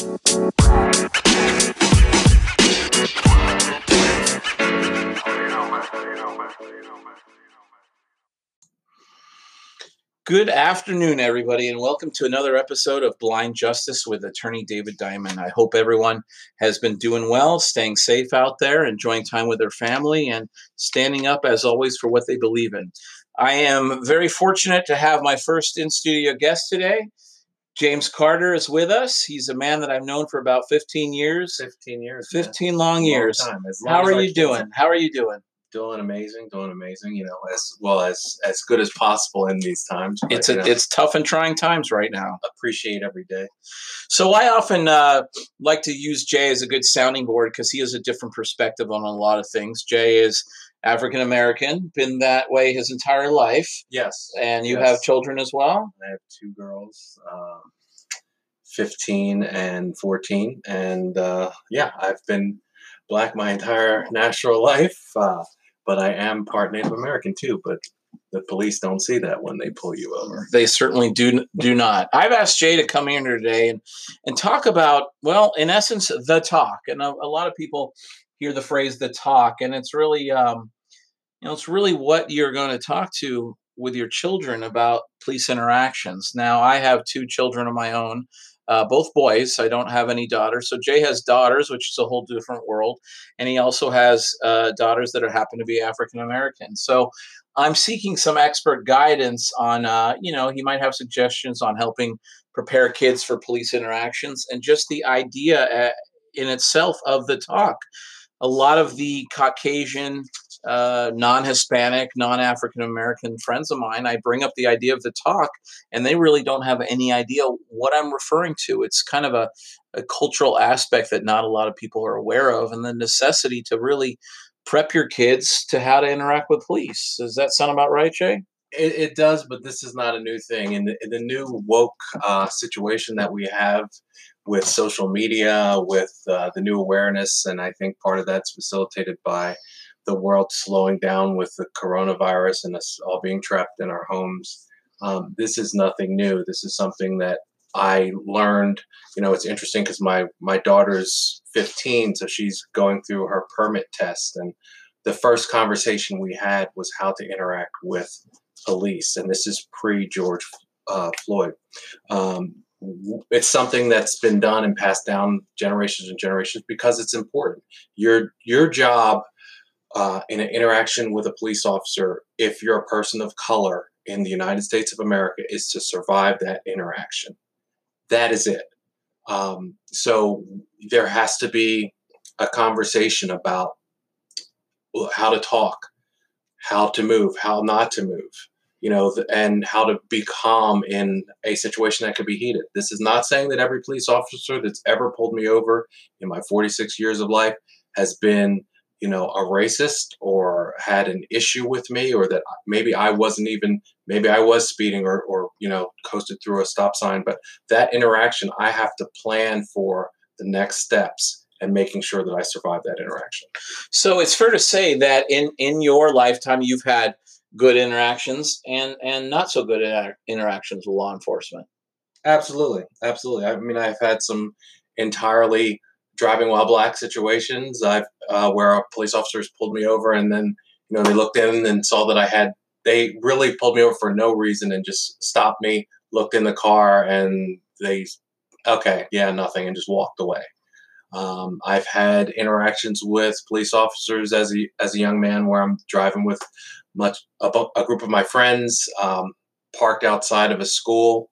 Good afternoon, everybody, and welcome to another episode of Blind Justice with attorney David Diamond. I hope everyone has been doing well, staying safe out there, enjoying time with their family, and standing up, as always, for what they believe in. I am very fortunate to have my first in studio guest today. James Carter is with us. He's a man that I've known for about 15 years. 15 years. 15 long years. Long long How are you doing? How are you doing? doing amazing, doing amazing. You know, as well as as good as possible in these times. But, it's a, know, it's tough and trying times right now. Appreciate every day. So I often uh, like to use Jay as a good sounding board because he has a different perspective on a lot of things. Jay is African American, been that way his entire life. Yes, and you yes. have children as well. I have two girls. Um, 15 and 14 and uh, yeah i've been black my entire natural life uh, but I am part Native American too. But the police don't see that when they pull you over. They certainly do do not. I've asked Jay to come here today and and talk about well, in essence, the talk. And a, a lot of people hear the phrase "the talk," and it's really um, you know it's really what you're going to talk to with your children about police interactions. Now, I have two children of my own uh, both boys. I don't have any daughters. So Jay has daughters, which is a whole different world, and he also has uh, daughters that are happen to be African American. So I'm seeking some expert guidance on, uh, you know, he might have suggestions on helping prepare kids for police interactions and just the idea uh, in itself of the talk. A lot of the Caucasian uh, non-Hispanic, non-African American friends of mine, I bring up the idea of the talk, and they really don't have any idea what I'm referring to. It's kind of a, a cultural aspect that not a lot of people are aware of, and the necessity to really prep your kids to how to interact with police. Does that sound about right, Jay? It, it does, but this is not a new thing. In the, in the new woke uh, situation that we have with social media, with uh, the new awareness, and I think part of that's facilitated by the world slowing down with the coronavirus and us all being trapped in our homes. Um, this is nothing new. This is something that I learned. You know, it's interesting because my my daughter's 15, so she's going through her permit test, and the first conversation we had was how to interact with police, and this is pre George uh, Floyd. Um, it's something that's been done and passed down generations and generations because it's important. Your your job uh, in an interaction with a police officer, if you're a person of color in the United States of America, is to survive that interaction. That is it. Um, so there has to be a conversation about how to talk, how to move, how not to move, you know, and how to be calm in a situation that could be heated. This is not saying that every police officer that's ever pulled me over in my 46 years of life has been you know, a racist or had an issue with me or that maybe I wasn't even, maybe I was speeding or, or, you know, coasted through a stop sign. But that interaction, I have to plan for the next steps and making sure that I survive that interaction. So it's fair to say that in, in your lifetime, you've had good interactions and, and not so good inter- interactions with law enforcement. Absolutely. Absolutely. I mean, I've had some entirely driving while black situations. I've uh, where police officers pulled me over and then you know they looked in and saw that I had. They really pulled me over for no reason and just stopped me, looked in the car, and they, okay, yeah, nothing, and just walked away. Um, I've had interactions with police officers as a as a young man where I'm driving with much a, a group of my friends, um, parked outside of a school,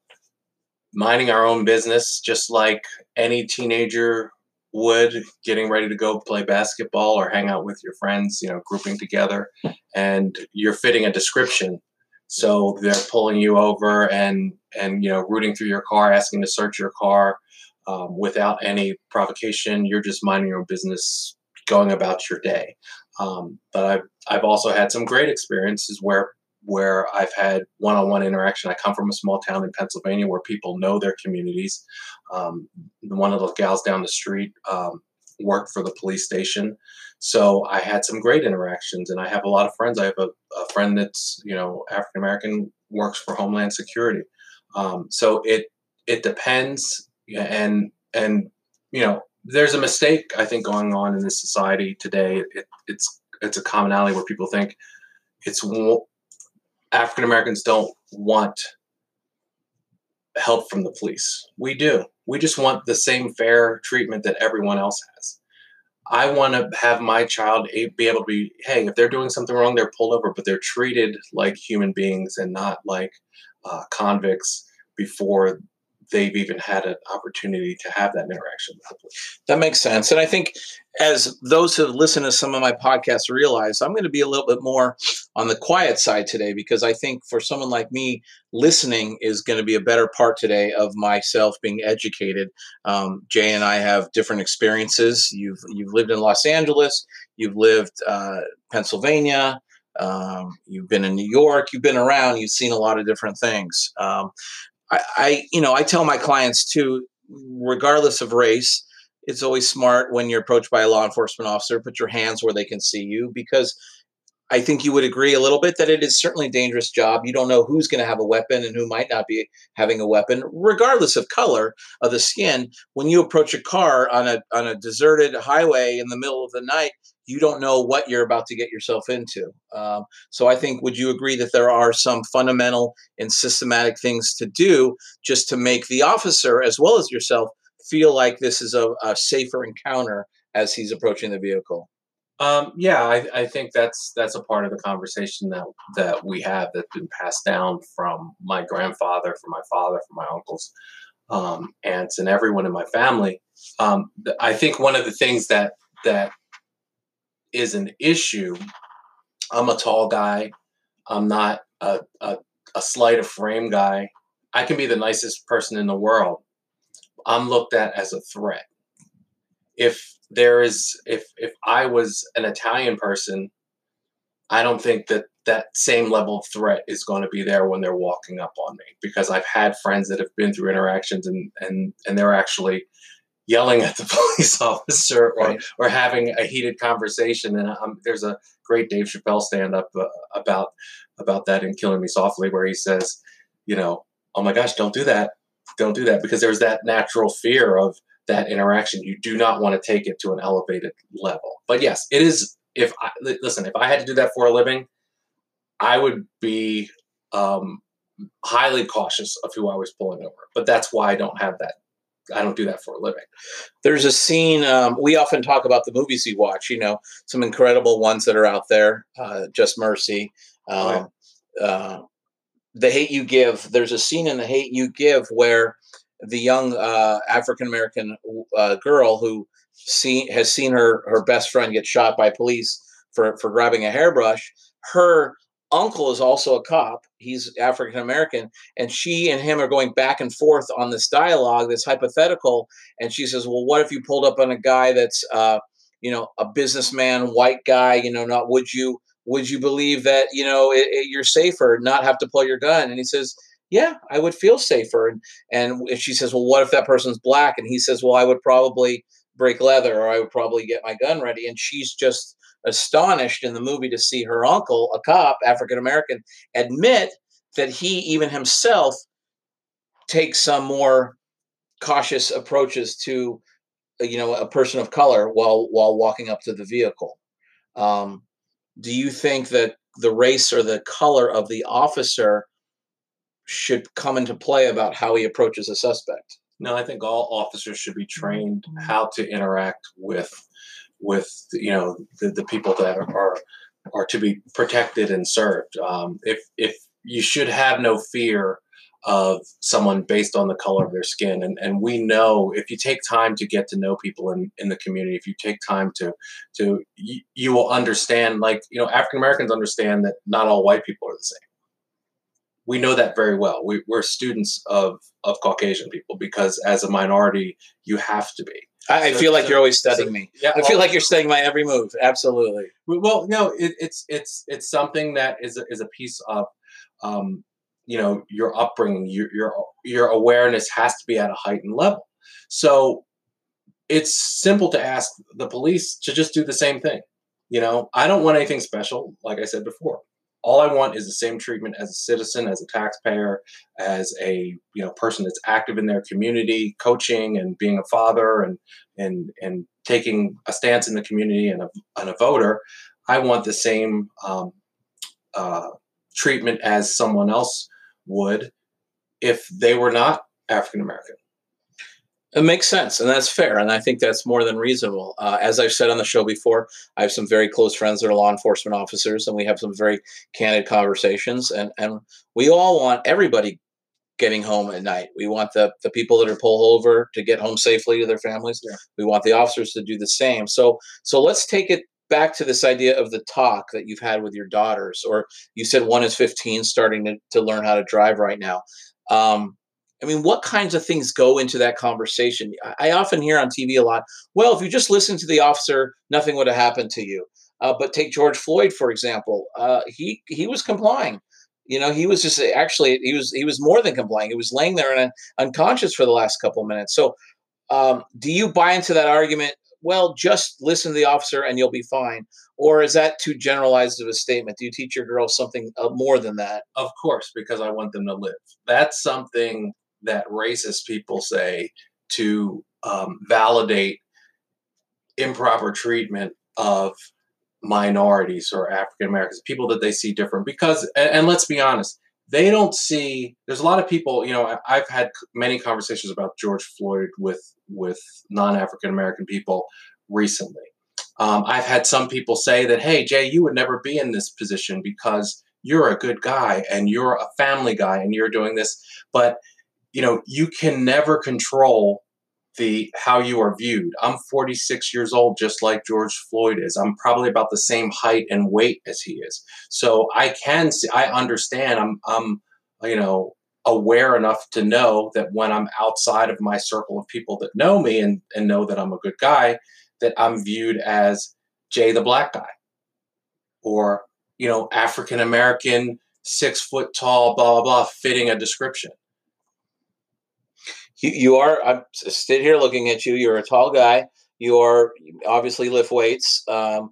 minding our own business, just like any teenager would getting ready to go play basketball or hang out with your friends, you know, grouping together, and you're fitting a description. So they're pulling you over and and you know rooting through your car, asking to search your car um, without any provocation. You're just minding your own business, going about your day. Um, but I've I've also had some great experiences where where I've had one-on-one interaction. I come from a small town in Pennsylvania where people know their communities. Um, one of the gals down the street um, worked for the police station, so I had some great interactions, and I have a lot of friends. I have a, a friend that's you know African American, works for Homeland Security. Um, so it it depends, and and you know, there's a mistake I think going on in this society today. It, it's it's a commonality where people think it's African Americans don't want help from the police. We do. We just want the same fair treatment that everyone else has. I want to have my child be able to be, hey, if they're doing something wrong, they're pulled over, but they're treated like human beings and not like uh, convicts before they've even had an opportunity to have that interaction with the police. That makes sense. And I think as those who have listened to some of my podcasts realize, I'm going to be a little bit more on the quiet side today because I think for someone like me, listening is going to be a better part today of myself being educated. Um, Jay and I have different experiences. You've you've lived in Los Angeles, you've lived uh, Pennsylvania. Um, you've been in New York, you've been around, you've seen a lot of different things. Um, I, I, you know, I tell my clients too, regardless of race, it's always smart when you're approached by a law enforcement officer, put your hands where they can see you because I think you would agree a little bit that it is certainly a dangerous job. You don't know who's going to have a weapon and who might not be having a weapon, regardless of color of the skin. When you approach a car on a on a deserted highway in the middle of the night, you don't know what you're about to get yourself into. Um, so I think, would you agree that there are some fundamental and systematic things to do just to make the officer as well as yourself feel like this is a, a safer encounter as he's approaching the vehicle? Um, yeah, I, I, think that's that's a part of the conversation that that we have that's been passed down from my grandfather, from my father, from my uncles, um, aunts, and everyone in my family. Um, I think one of the things that that is an issue. I'm a tall guy. I'm not a, a, a sleight of frame guy. I can be the nicest person in the world. I'm looked at as a threat. If there is, if if I was an Italian person, I don't think that that same level of threat is going to be there when they're walking up on me because I've had friends that have been through interactions and and and they're actually yelling at the police officer or, right. or having a heated conversation. And um, there's a great Dave Chappelle stand up uh, about about that in Killing Me Softly, where he says, you know, oh my gosh, don't do that, don't do that, because there's that natural fear of that interaction. You do not want to take it to an elevated level. But yes, it is. If I listen, if I had to do that for a living, I would be um, highly cautious of who I was pulling over. But that's why I don't have that I don't do that for a living. There's a scene um, we often talk about the movies we watch. You know, some incredible ones that are out there. Uh, Just Mercy, um, oh, yeah. uh, The Hate You Give. There's a scene in The Hate You Give where the young uh, African American uh, girl who seen has seen her her best friend get shot by police for for grabbing a hairbrush. Her uncle is also a cop. He's African American, and she and him are going back and forth on this dialogue, this hypothetical. And she says, "Well, what if you pulled up on a guy that's, uh, you know, a businessman, white guy? You know, not would you would you believe that you know it, it, you're safer, not have to pull your gun?" And he says. Yeah, I would feel safer. And and she says, Well, what if that person's black? And he says, Well, I would probably break leather or I would probably get my gun ready. And she's just astonished in the movie to see her uncle, a cop, African American, admit that he even himself takes some more cautious approaches to you know a person of color while while walking up to the vehicle um, do you think that the race or the color of the officer should come into play about how he approaches a suspect no i think all officers should be trained mm-hmm. how to interact with with you know the, the people that are are to be protected and served. Um, if if you should have no fear of someone based on the color of their skin, and and we know if you take time to get to know people in in the community, if you take time to to you, you will understand. Like you know, African Americans understand that not all white people are the same. We know that very well. We, we're students of of Caucasian people because as a minority, you have to be I, so, feel like so, you're always studying so, me. Yeah, I feel like you're studying my every move. Absolutely. Well, no, it, it's it's it's something that is a, is a piece of, um, you know, your upbringing. Your your your awareness has to be at a heightened level. So it's simple to ask the police to just do the same thing. You know, I don't want anything special, like I said before. All I want is the same treatment as a citizen, as a taxpayer, as a you know person that's active in their community, coaching and being a father and and and taking a stance in the community and a, and a voter. I want the same um, uh, treatment as someone else would if they were not African American. It makes sense, and that's fair, and I think that's more than reasonable. Uh, as I've said on the show before, I have some very close friends that are law enforcement officers, and we have some very candid conversations. and And we all want everybody getting home at night. We want the the people that are pulled over to get home safely to their families. Yeah. We want the officers to do the same. So so let's take it back to this idea of the talk that you've had with your daughters, or you said one is 15, starting to, to learn how to drive right now. Um, I mean, what kinds of things go into that conversation? I often hear on TV a lot, well, if you just listened to the officer, nothing would have happened to you. Uh, but take George Floyd, for example. Uh, he he was complying. You know, he was just actually he was he was more than complying. He was laying there and unconscious for the last couple of minutes. So, um, do you buy into that argument? Well, just listen to the officer and you'll be fine. Or is that too generalized of a statement? Do you teach your girls something uh, more than that? Of course, because I want them to live. That's something that racist people say to um, validate improper treatment of minorities or African Americans, people that they see different. Because, and, and, let's be honest, they don't see. There's a lot of people. You know, I've had many conversations about George Floyd with with non African American people recently. Um, I've had some people say that, hey, Jay, you would never be in this position because you're a good guy and you're a family guy and you're doing this. But you know, you can never control the how you are viewed. I'm 46 years old, just like George Floyd is. I'm probably about the same height and weight as he is. So I can see, I understand. I'm, I'm, you know, aware enough to know that when I'm outside of my circle of people that know me and, and know that I'm a good guy, that I'm viewed as Jay the black guy or, you know, African American, six foot tall, blah, blah, blah, fitting a description you, you are i'm sitting here looking at you. You're a tall guy. You are obviously lift weights um,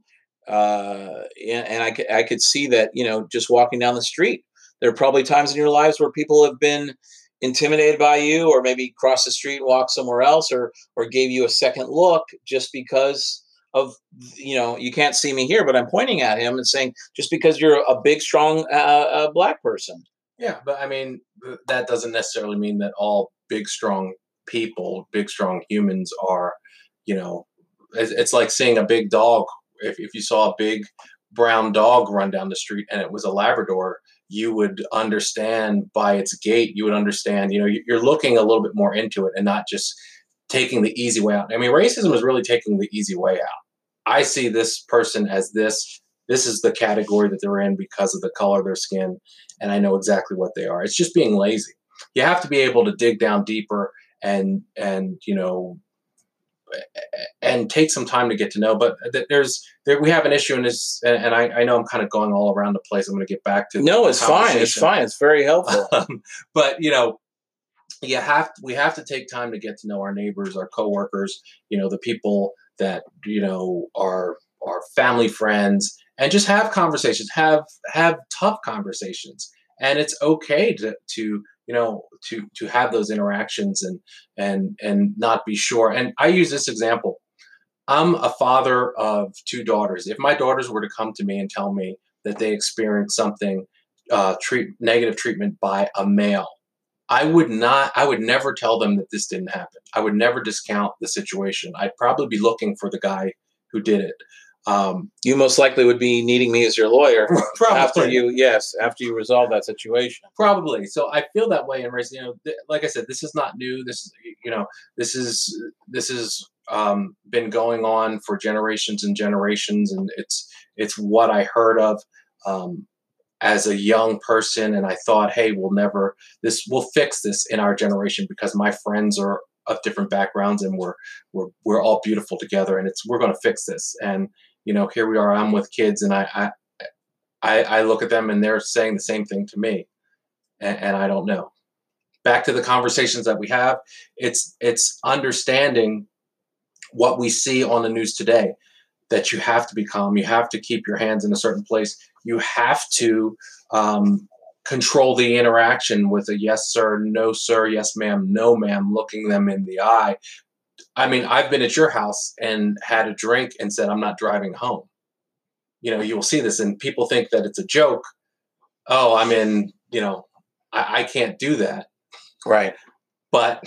uh, and, I, I could see that you know just walking down the street there are probably times in your lives where people have been intimidated by you or maybe cross the street walk somewhere else or or gave you a second look just because of you know you can't see me here but i'm pointing at him and saying just because you're a big strong uh, uh, black person. Yeah but i mean that doesn't necessarily mean that all big strong people big strong humans are you know it's, it's like seeing a big dog. If, if you saw a big brown dog run down the street and it was a labrador you would understand by its gait you would understand you know you're looking a little bit more into it and not just taking the easy way out. I mean racism is really taking the easy way out. I see this person as this. This is the category that they're in because of the color of their skin and i know exactly what they are. It's just being lazy you have to be able to dig down deeper and and you know and take some time to get to know. But there's there, we have an issue in this, and I, I know I'm kind of going all around the place. I'm going to get back to no, it's fine. It's fine. It's very helpful. Um, but you know, you have we have to take time to get to know our neighbors, our coworkers. You know, the people that you know are our family friends, and just have conversations. Have have tough conversations, and it's okay to to you know to to have those interactions and and and not be sure. And i use this example. I'm a father of two daughters. If my daughters were to come to me and tell me that they experienced something uh, treat negative treatment by a male i would not i would never tell them that this didn't happen. I would never discount the situation. I'd probably be looking for the guy who did it um, you most likely would be needing me as your lawyer probably. after you, yes, after you resolve that situation. Probably. So I feel that way in race. You know, th- like I said, this is not new. This is, you know, this is this has um, been going on for generations and generations, and it's it's what I heard of um, as a young person, and I thought, hey, we'll never this we'll fix this in our generation because my friends are of different backgrounds and we're we're we're all beautiful together, and it's we're going to fix this and you know, here we are. I'm with kids, and I I I, look at them, and they're saying the same thing to me, and, and I don't know. Back to the conversations that we have, it's it's understanding what we see on the news today that you have to be calm you have to keep your hands in a certain place you have to um, control the interaction with a yes sir, no sir, yes ma'am, no ma'am, looking them in the eye. I mean, I've been at your house and had a drink and said, I'm not driving home. You know, you will see this, and people think that it's a joke. Oh, I'm in, you know, I, I can't do that. Right. But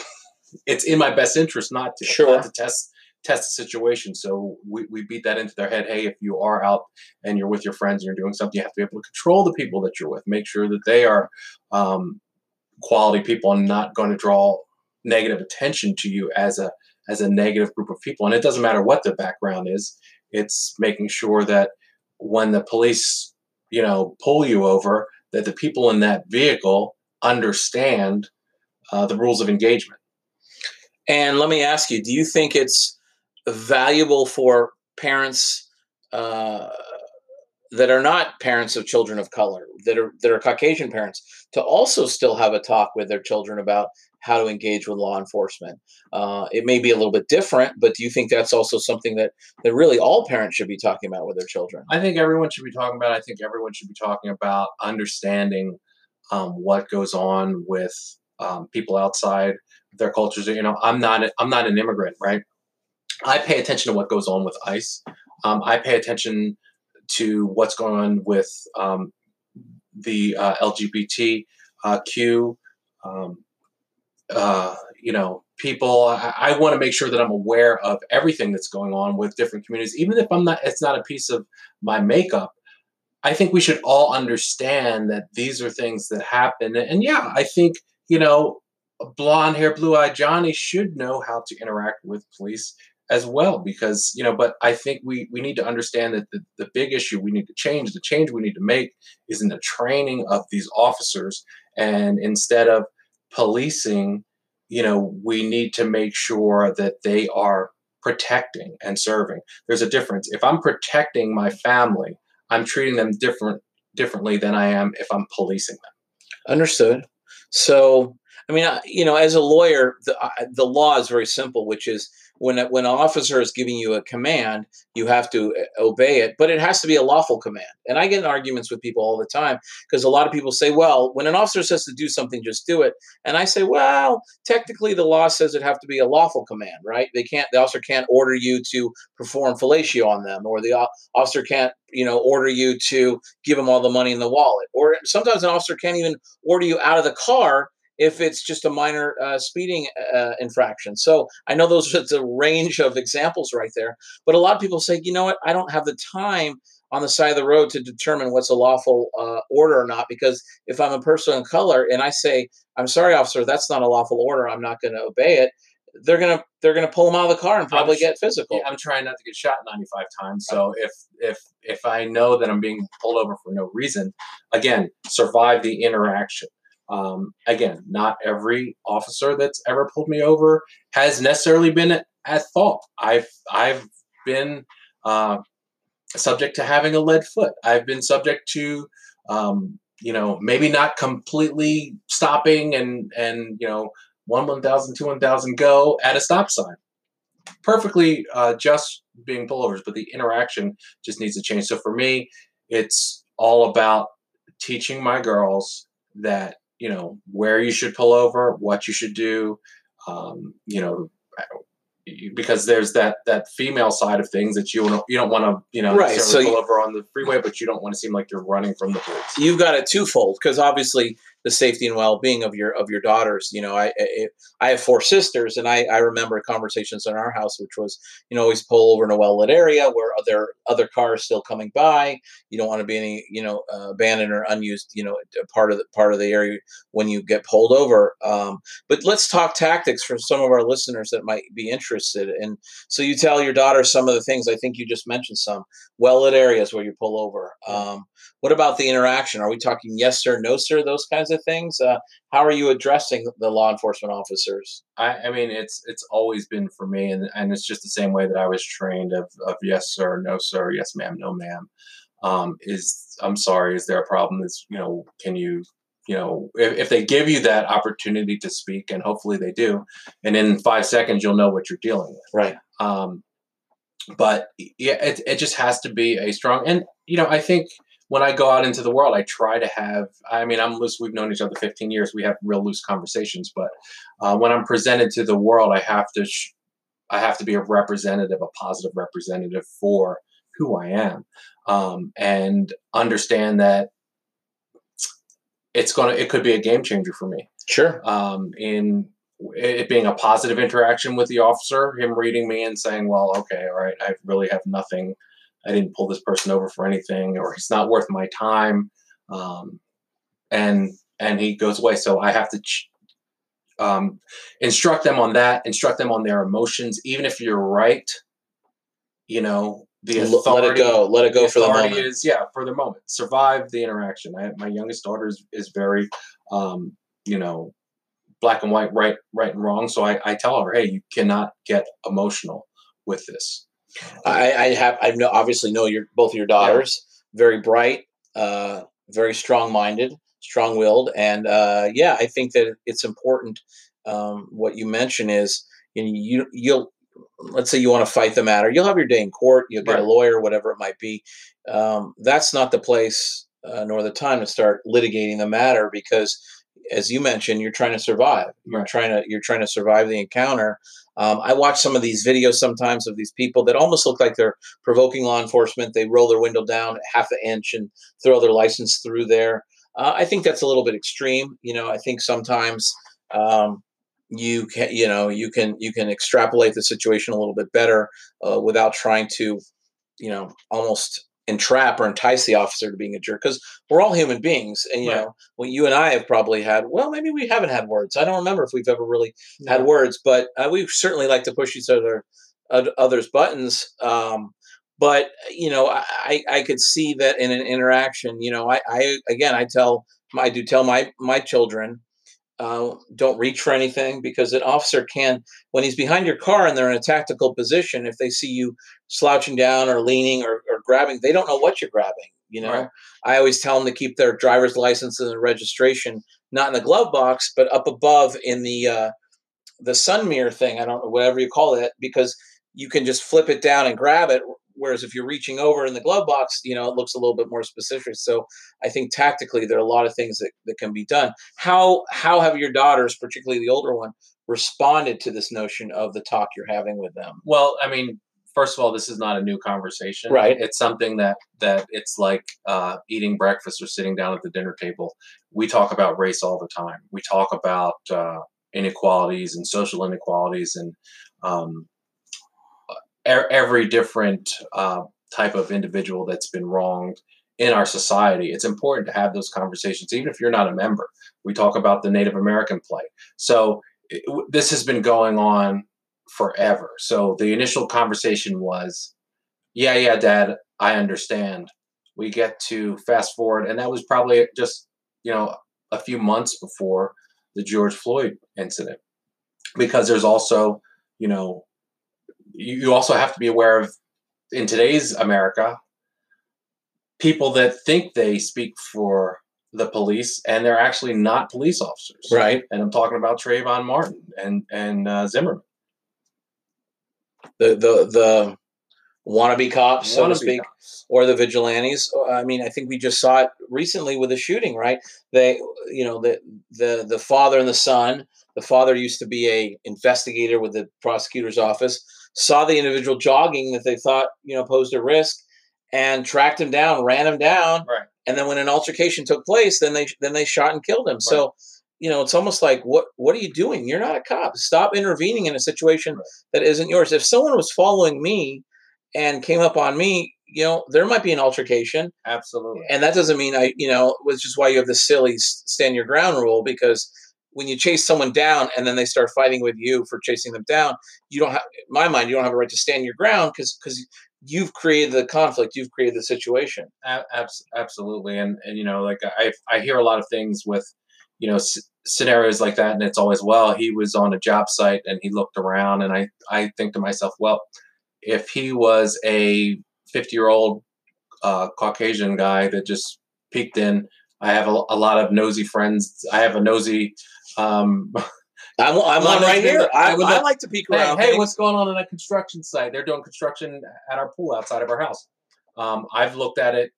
it's in my best interest not to, sure. not to test test the situation. So we, we beat that into their head. Hey, if you are out and you're with your friends and you're doing something, you have to be able to control the people that you're with. Make sure that they are um, quality people and not going to draw negative attention to you as a as a negative group of people. And it doesn't matter what the background is. It's making sure that when the police, you know, pull you over, that the people in that vehicle understand uh, the rules of engagement. And let me ask you: Do you think it's valuable for parents uh, that are not parents of children of color, that are that are Caucasian parents, to also still have a talk with their children about how to engage with law enforcement. Uh, it may be a little bit different, but do you think that's also something that that really all parents should be talking about with their children? I think everyone should be talking about. I think everyone should be talking about understanding um, what goes on with um, people outside their cultures. You know, I'm not I'm not an immigrant, right? I pay attention to what goes on with ICE. Um, I pay attention to what's going on with um, the uh, LGBTQ, uh, you know, people. I, I want to make sure that I'm aware of everything that's going on with different communities, even if I'm not. It's not a piece of my makeup. I think we should all understand that these are things that happen. And yeah, I think you know, blonde hair, blue eyed Johnny should know how to interact with police as well because you know but i think we we need to understand that the, the big issue we need to change the change we need to make is in the training of these officers and instead of policing you know we need to make sure that they are protecting and serving. There's a difference. If i'm protecting my family i'm treating them different differently than i am if i'm policing them. Understood. So i mean you know as a lawyer the, the law is very simple which is when when an officer is giving you a command, you have to uh, obey it, but it has to be a lawful command. And I get in arguments with people all the time because a lot of people say, "Well, when an officer says to do something, just do it." And I say, "Well, technically, the law says it have to be a lawful command, right? They can't. The officer can't order you to perform fellatio on them, or the officer can't, you know, order you to give them all the money in the wallet, or sometimes an officer can't even order you out of the car." If it's just a minor uh, speeding uh, infraction. So I know those are the range of examples right there. But a lot of people say, you know what, I don't have the time on the side of the road to determine what's a lawful uh, order or not. Because if I'm a person of color and I say, I'm sorry, officer, that's not a lawful order, I'm not going to obey it. They're gonna they're gonna pull them out of the car and probably I'm, get physical. Yeah, I'm trying not to get shot 95 times. So if if if I know that I'm being pulled over for no reason, again, survive the interaction um, again, not every officer that's ever pulled me over has necessarily been at, fault. I've I've been uh, subject to having a lead foot. I've been subject to um, you know maybe not completely stopping and and you know one one thousand two one thousand go at a stop sign. Perfectly uh, just being pullovers, but the interaction just needs to change. So for me, it's all about teaching my girls that you know where you should pull over, what you should do, um, you know, because there's that that female side of things that you don't you don't want to you know right. so pull you, over on the freeway, but you don't want to seem like you're running from the police. You've got it twofold because obviously the safety and well-being of your of your daughters you know i i, I have four sisters and I, I remember conversations in our house which was you know always pull over in a well-lit area where other other cars still coming by. You don't want to be any you know uh, abandoned or unused you know part of the part of the area when you get pulled over. Um, but let's talk tactics for some of our listeners that might be interested and so you tell your daughter some of the things i think you just mentioned some well-lit areas where you pull over. Um, what about the interaction are we talking yes sir no sir those kinds of things. Uh, how are you addressing the law enforcement officers? I, I, mean, it's it's always been for me, and, and it's just the same way that I was trained of, of yes sir, no sir, yes ma'am, no ma'am. Um, is I'm sorry, is there a problem? Is you know, can you you know, if, if they give you that opportunity to speak, and hopefully they do, and in five seconds you'll know what you're dealing with. Right. Um, but yeah, it, it just has to be a strong, and you know, I think when I go out into the world, I try to have. I mean, I'm loose. We've known each other 15 years. We have real loose conversations. But uh, when I'm presented to the world, I have to. Sh- I have to be a representative, a positive representative for who I am, um, and understand that it's gonna. It could be a game changer for me. Sure. Um, in it being a positive interaction with the officer, him reading me and saying, "Well, okay, all right, I really have nothing. I didn't pull this person over for anything, or he's not worth my time," um, and and he goes away. So I have to ch- um, instruct them on that, instruct them on their emotions, even if you're right. You know, the authority. Let it go. Let it go the for the moment. Is yeah, for the moment. Survive the interaction. I, my youngest daughter is, is very, um, you know, black and white, right, right and wrong. So I, I tell her, hey, you cannot get emotional with this. I, I have I know obviously know your both of your daughters very bright, uh, very strong minded, strong willed, and uh, yeah, I think that it's important. Um, what you mention is you know, you you'll let's say you want to fight the matter, you'll have your day in court, you'll get Right. a lawyer, whatever it might be. Um, that's not the place uh, nor the time to start litigating the matter because, as you mentioned, you're trying to survive. You're Right. trying to you're trying to survive the encounter. Um, I watch some of these videos sometimes of these people that almost look like they're provoking law enforcement. They roll their window down half an inch and throw their license through there. Uh, I think that's a little bit extreme. You know, I think sometimes um, you can, you know, you can you can extrapolate the situation a little bit better uh, without trying to, you know, almost entrap or entice the officer to being a jerk because we're all human beings and you Right. know well you and i have probably had well maybe we haven't had words i don't remember if we've ever really had words, but uh, we certainly like to push each other oth- others' buttons. Um, but you know, I, I I could see that in an interaction. You know, I, I again, I tell I do tell my my children. Uh, don't reach for anything because an officer can, when he's behind your car and they're in a tactical position, if they see you slouching down or leaning or, or grabbing, they don't know what you're grabbing. You know, Right. I always tell them to keep their driver's license and registration not in the glove box, but up above in the uh, the sun mirror thing. I don't know whatever you call it because you can just flip it down and grab it. Whereas if you're reaching over in the glove box, you know it looks a little bit more specific. So I think tactically there are a lot of things that, that can be done. How how have your daughters, particularly the older one, responded to this notion of the talk you're having with them? Well, I mean, first of all, this is not a new conversation. Right. It's something that that it's like uh, eating breakfast or sitting down at the dinner table. We talk about race all the time. We talk about uh, inequalities and social inequalities and um, every different uh, type of individual that's been wronged in our society. It's important to have those conversations, even if you're not a member. We talk about the Native American plight. So it, this has been going on forever. So the initial conversation was, yeah, yeah, dad, I understand. We get to fast forward, and that was probably just, you know, a few months before the George Floyd incident. Because there's also, you know, you also have to be aware of in today's America, people that think they speak for the police and they're actually not police officers. Right. And I'm talking about Trayvon Martin and and uh, Zimmerman. The the the wannabe cops, so to speak. cops. or the vigilantes. Uh, I mean, I think we just saw it recently with a shooting, right? They, you know, the the the father and the son. The father used to be a investigator with the prosecutor's office. Saw the individual jogging that they thought you know posed a risk, and tracked him down, ran him down, Right. and then when an altercation took place, then they then they shot and killed him. So. You know, it's almost like what what are you doing? You're not a cop. Stop intervening in a situation Right. that isn't yours. If someone was following me and came up on me, you know, there might be an altercation, Absolutely. and that doesn't mean I, you know, which is why you have the silly stand your ground rule because when you chase someone down and then they start fighting with you for chasing them down, you don't have, in my mind, you don't have a right to stand your ground because because you've created the conflict, you've created the situation. Absolutely. And and you know, like I I hear a lot of things with, you know, scenarios like that, and it's always well, he was on a job site and he looked around, and I I think to myself, well, if he was a 50 year old uh, Caucasian guy that just peeked in. I have a, a lot of nosy friends. I have a nosy. Um, I'm, I'm on right here. I, I would I not- like to peek around. hey, things. what's going on in a construction site? They're doing construction at our pool outside of our house. Um, I've looked at it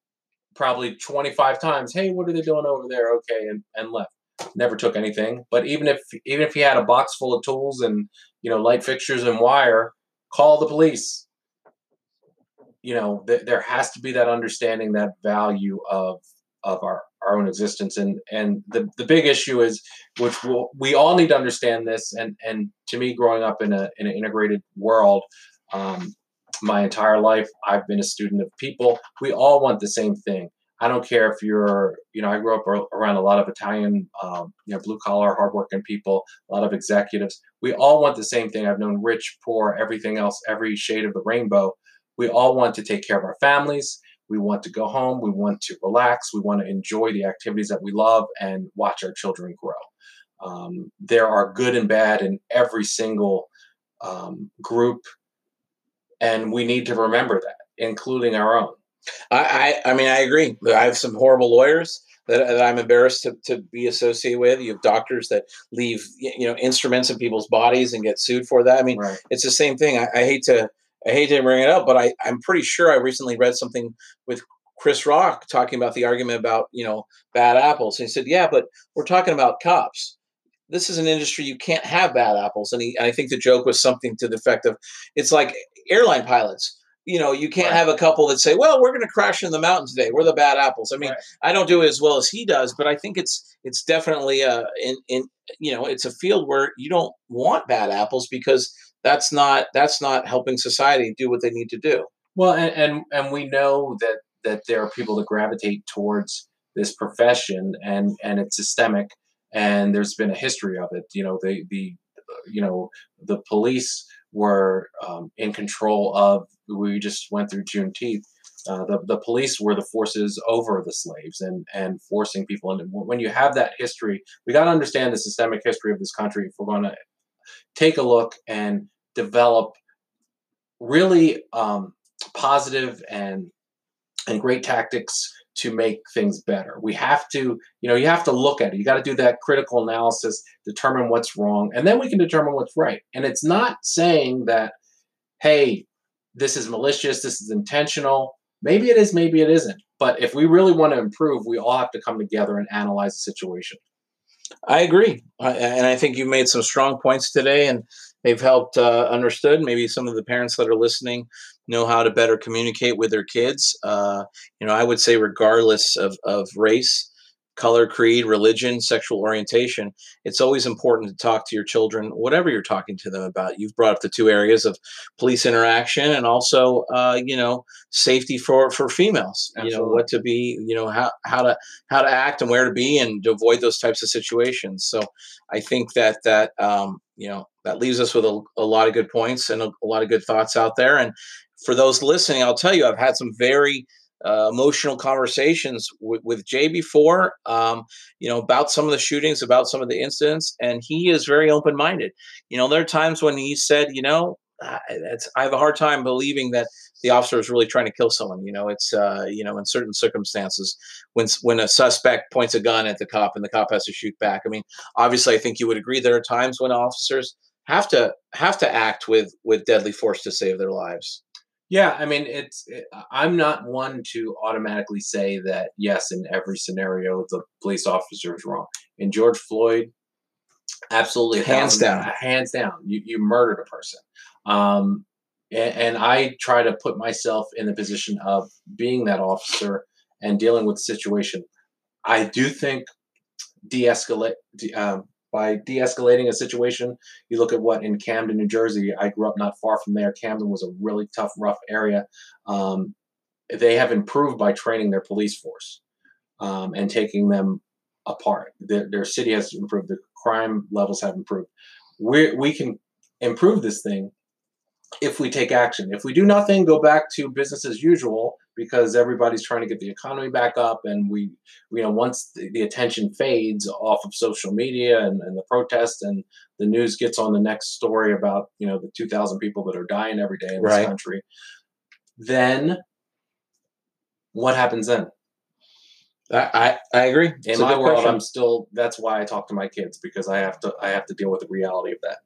probably 25 times, hey, what are they doing over there? Okay, and, and left. Never took anything. But even if even if he had a box full of tools and you know light fixtures and wire, call the police. You know, th- there has to be that understanding, that value of of our, our own existence. And and the, the big issue is, which we'll, we all need to understand this. And and to me, growing up in a in an integrated world, um, my entire life, I've been a student of people. We all want the same thing. I don't care if you're, you know, I grew up around a lot of Italian, um, you know, blue collar, hardworking people, a lot of executives. We all want the same thing. I've known rich, poor, everything else, every shade of the rainbow. We all want to take care of our families. We want to go home. We want to relax. We want to enjoy the activities that we love and watch our children grow. Um, there are good and bad in every single um, group, and we need to remember that, including our own. I, I, I mean, I agree. I have some horrible lawyers that, that, I'm embarrassed to, to be associated with. You have doctors that leave, you know, instruments in people's bodies and get sued for that. I mean, right. it's the same thing. I, I hate to I hate to bring it up, but I, I'm pretty sure I recently read something with Chris Rock talking about the argument about, you know, bad apples. And he said, yeah, but we're talking about cops. This is an industry you can't have bad apples. And, he, and I think the joke was something to the effect of it's like airline pilots. You know, you can't right. have a couple that say, "Well, we're going to crash in the mountains today. We're the bad apples." I mean, right. I don't do it as well as he does, but I think it's it's definitely uh in in you know it's a field where you don't want bad apples because that's not that's not helping society do what they need to do. Well, and and, and we know that that there are people that gravitate towards this profession, and and it's systemic, and there's been a history of it. You know, the the you know the police were um, in control of. We just went through Juneteenth. Uh, the, the police were the forces over the slaves and, and forcing people. And when you have that history, we got to understand the systemic history of this country if we're going to take a look and develop really um, positive and and great tactics to make things better. We have to, you know, you have to look at it. You got to do that critical analysis, determine what's wrong, and then we can determine what's right. And it's not saying that, hey, this is malicious, this is intentional. Maybe it is, maybe it isn't. But if we really want to improve, we all have to come together and analyze the situation. I agree, and I think you made some strong points today, and they've helped uh, understood. Maybe some of the parents that are listening know how to better communicate with their kids. Uh, you know, I would say regardless of of race, color, creed, religion, sexual orientation, it's always important to talk to your children, whatever you're talking to them about. You've brought up the two areas of police interaction and also, uh, you know, safety for for females. Absolutely. You know, what to be, you know, how how to how to act and where to be and to avoid those types of situations. So, I think that that um, you know that leaves us with a, a lot of good points and a, a lot of good thoughts out there. And for those listening, I'll tell you, I've had some very uh, emotional conversations with, with Jay before, um, you know, about some of the shootings, about some of the incidents, and he is very open minded. You know, there are times when he said, you know, I, I have a hard time believing that the officer is really trying to kill someone. You know, it's uh, you know, in certain circumstances, when when a suspect points a gun at the cop and the cop has to shoot back. I mean, obviously, I think you would agree there are times when officers have to have to act with with deadly force to save their lives. Yeah, I mean, it's. It, I'm not one to automatically say that yes, in every scenario the police officer is wrong. In George Floyd, absolutely, hands down, hands down, you you murdered a person. Um, and, and I try to put myself in the position of being that officer and dealing with the situation. I do think de-escalate, de- um, by de-escalating a situation. You look at what in Camden, New Jersey. I grew up not far from there. Camden was a really tough, rough area. Um, they have improved by training their police force um, and taking them apart. Their, their, city has improved. The crime levels have improved. We we can improve this thing if we take action. If we do nothing, go back to business as usual because everybody's trying to get the economy back up and we you know once the, the attention fades off of social media and, and, the protests and the news gets on the next story about you know the 2000 people that are dying every day in this right. country then what happens then I, I, I agree. In it's my world, question. I'm still. That's why I talk to my kids because I have to. I have to deal with the reality of that.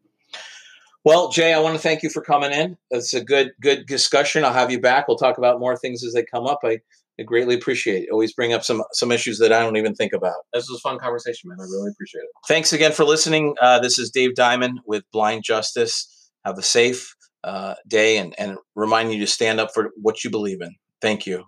Well, Jay, I want to thank you for coming in. It's a good good discussion. I'll have you back. We'll talk about more things as they come up. I, I greatly appreciate it. Always bring up some some issues that I don't even think about. This was a fun conversation, man. I really appreciate it. Thanks again for listening. Uh, this is Dave Diamond with Blind Justice. Have a safe uh, day and, and remind you to stand up for what you believe in. Thank you.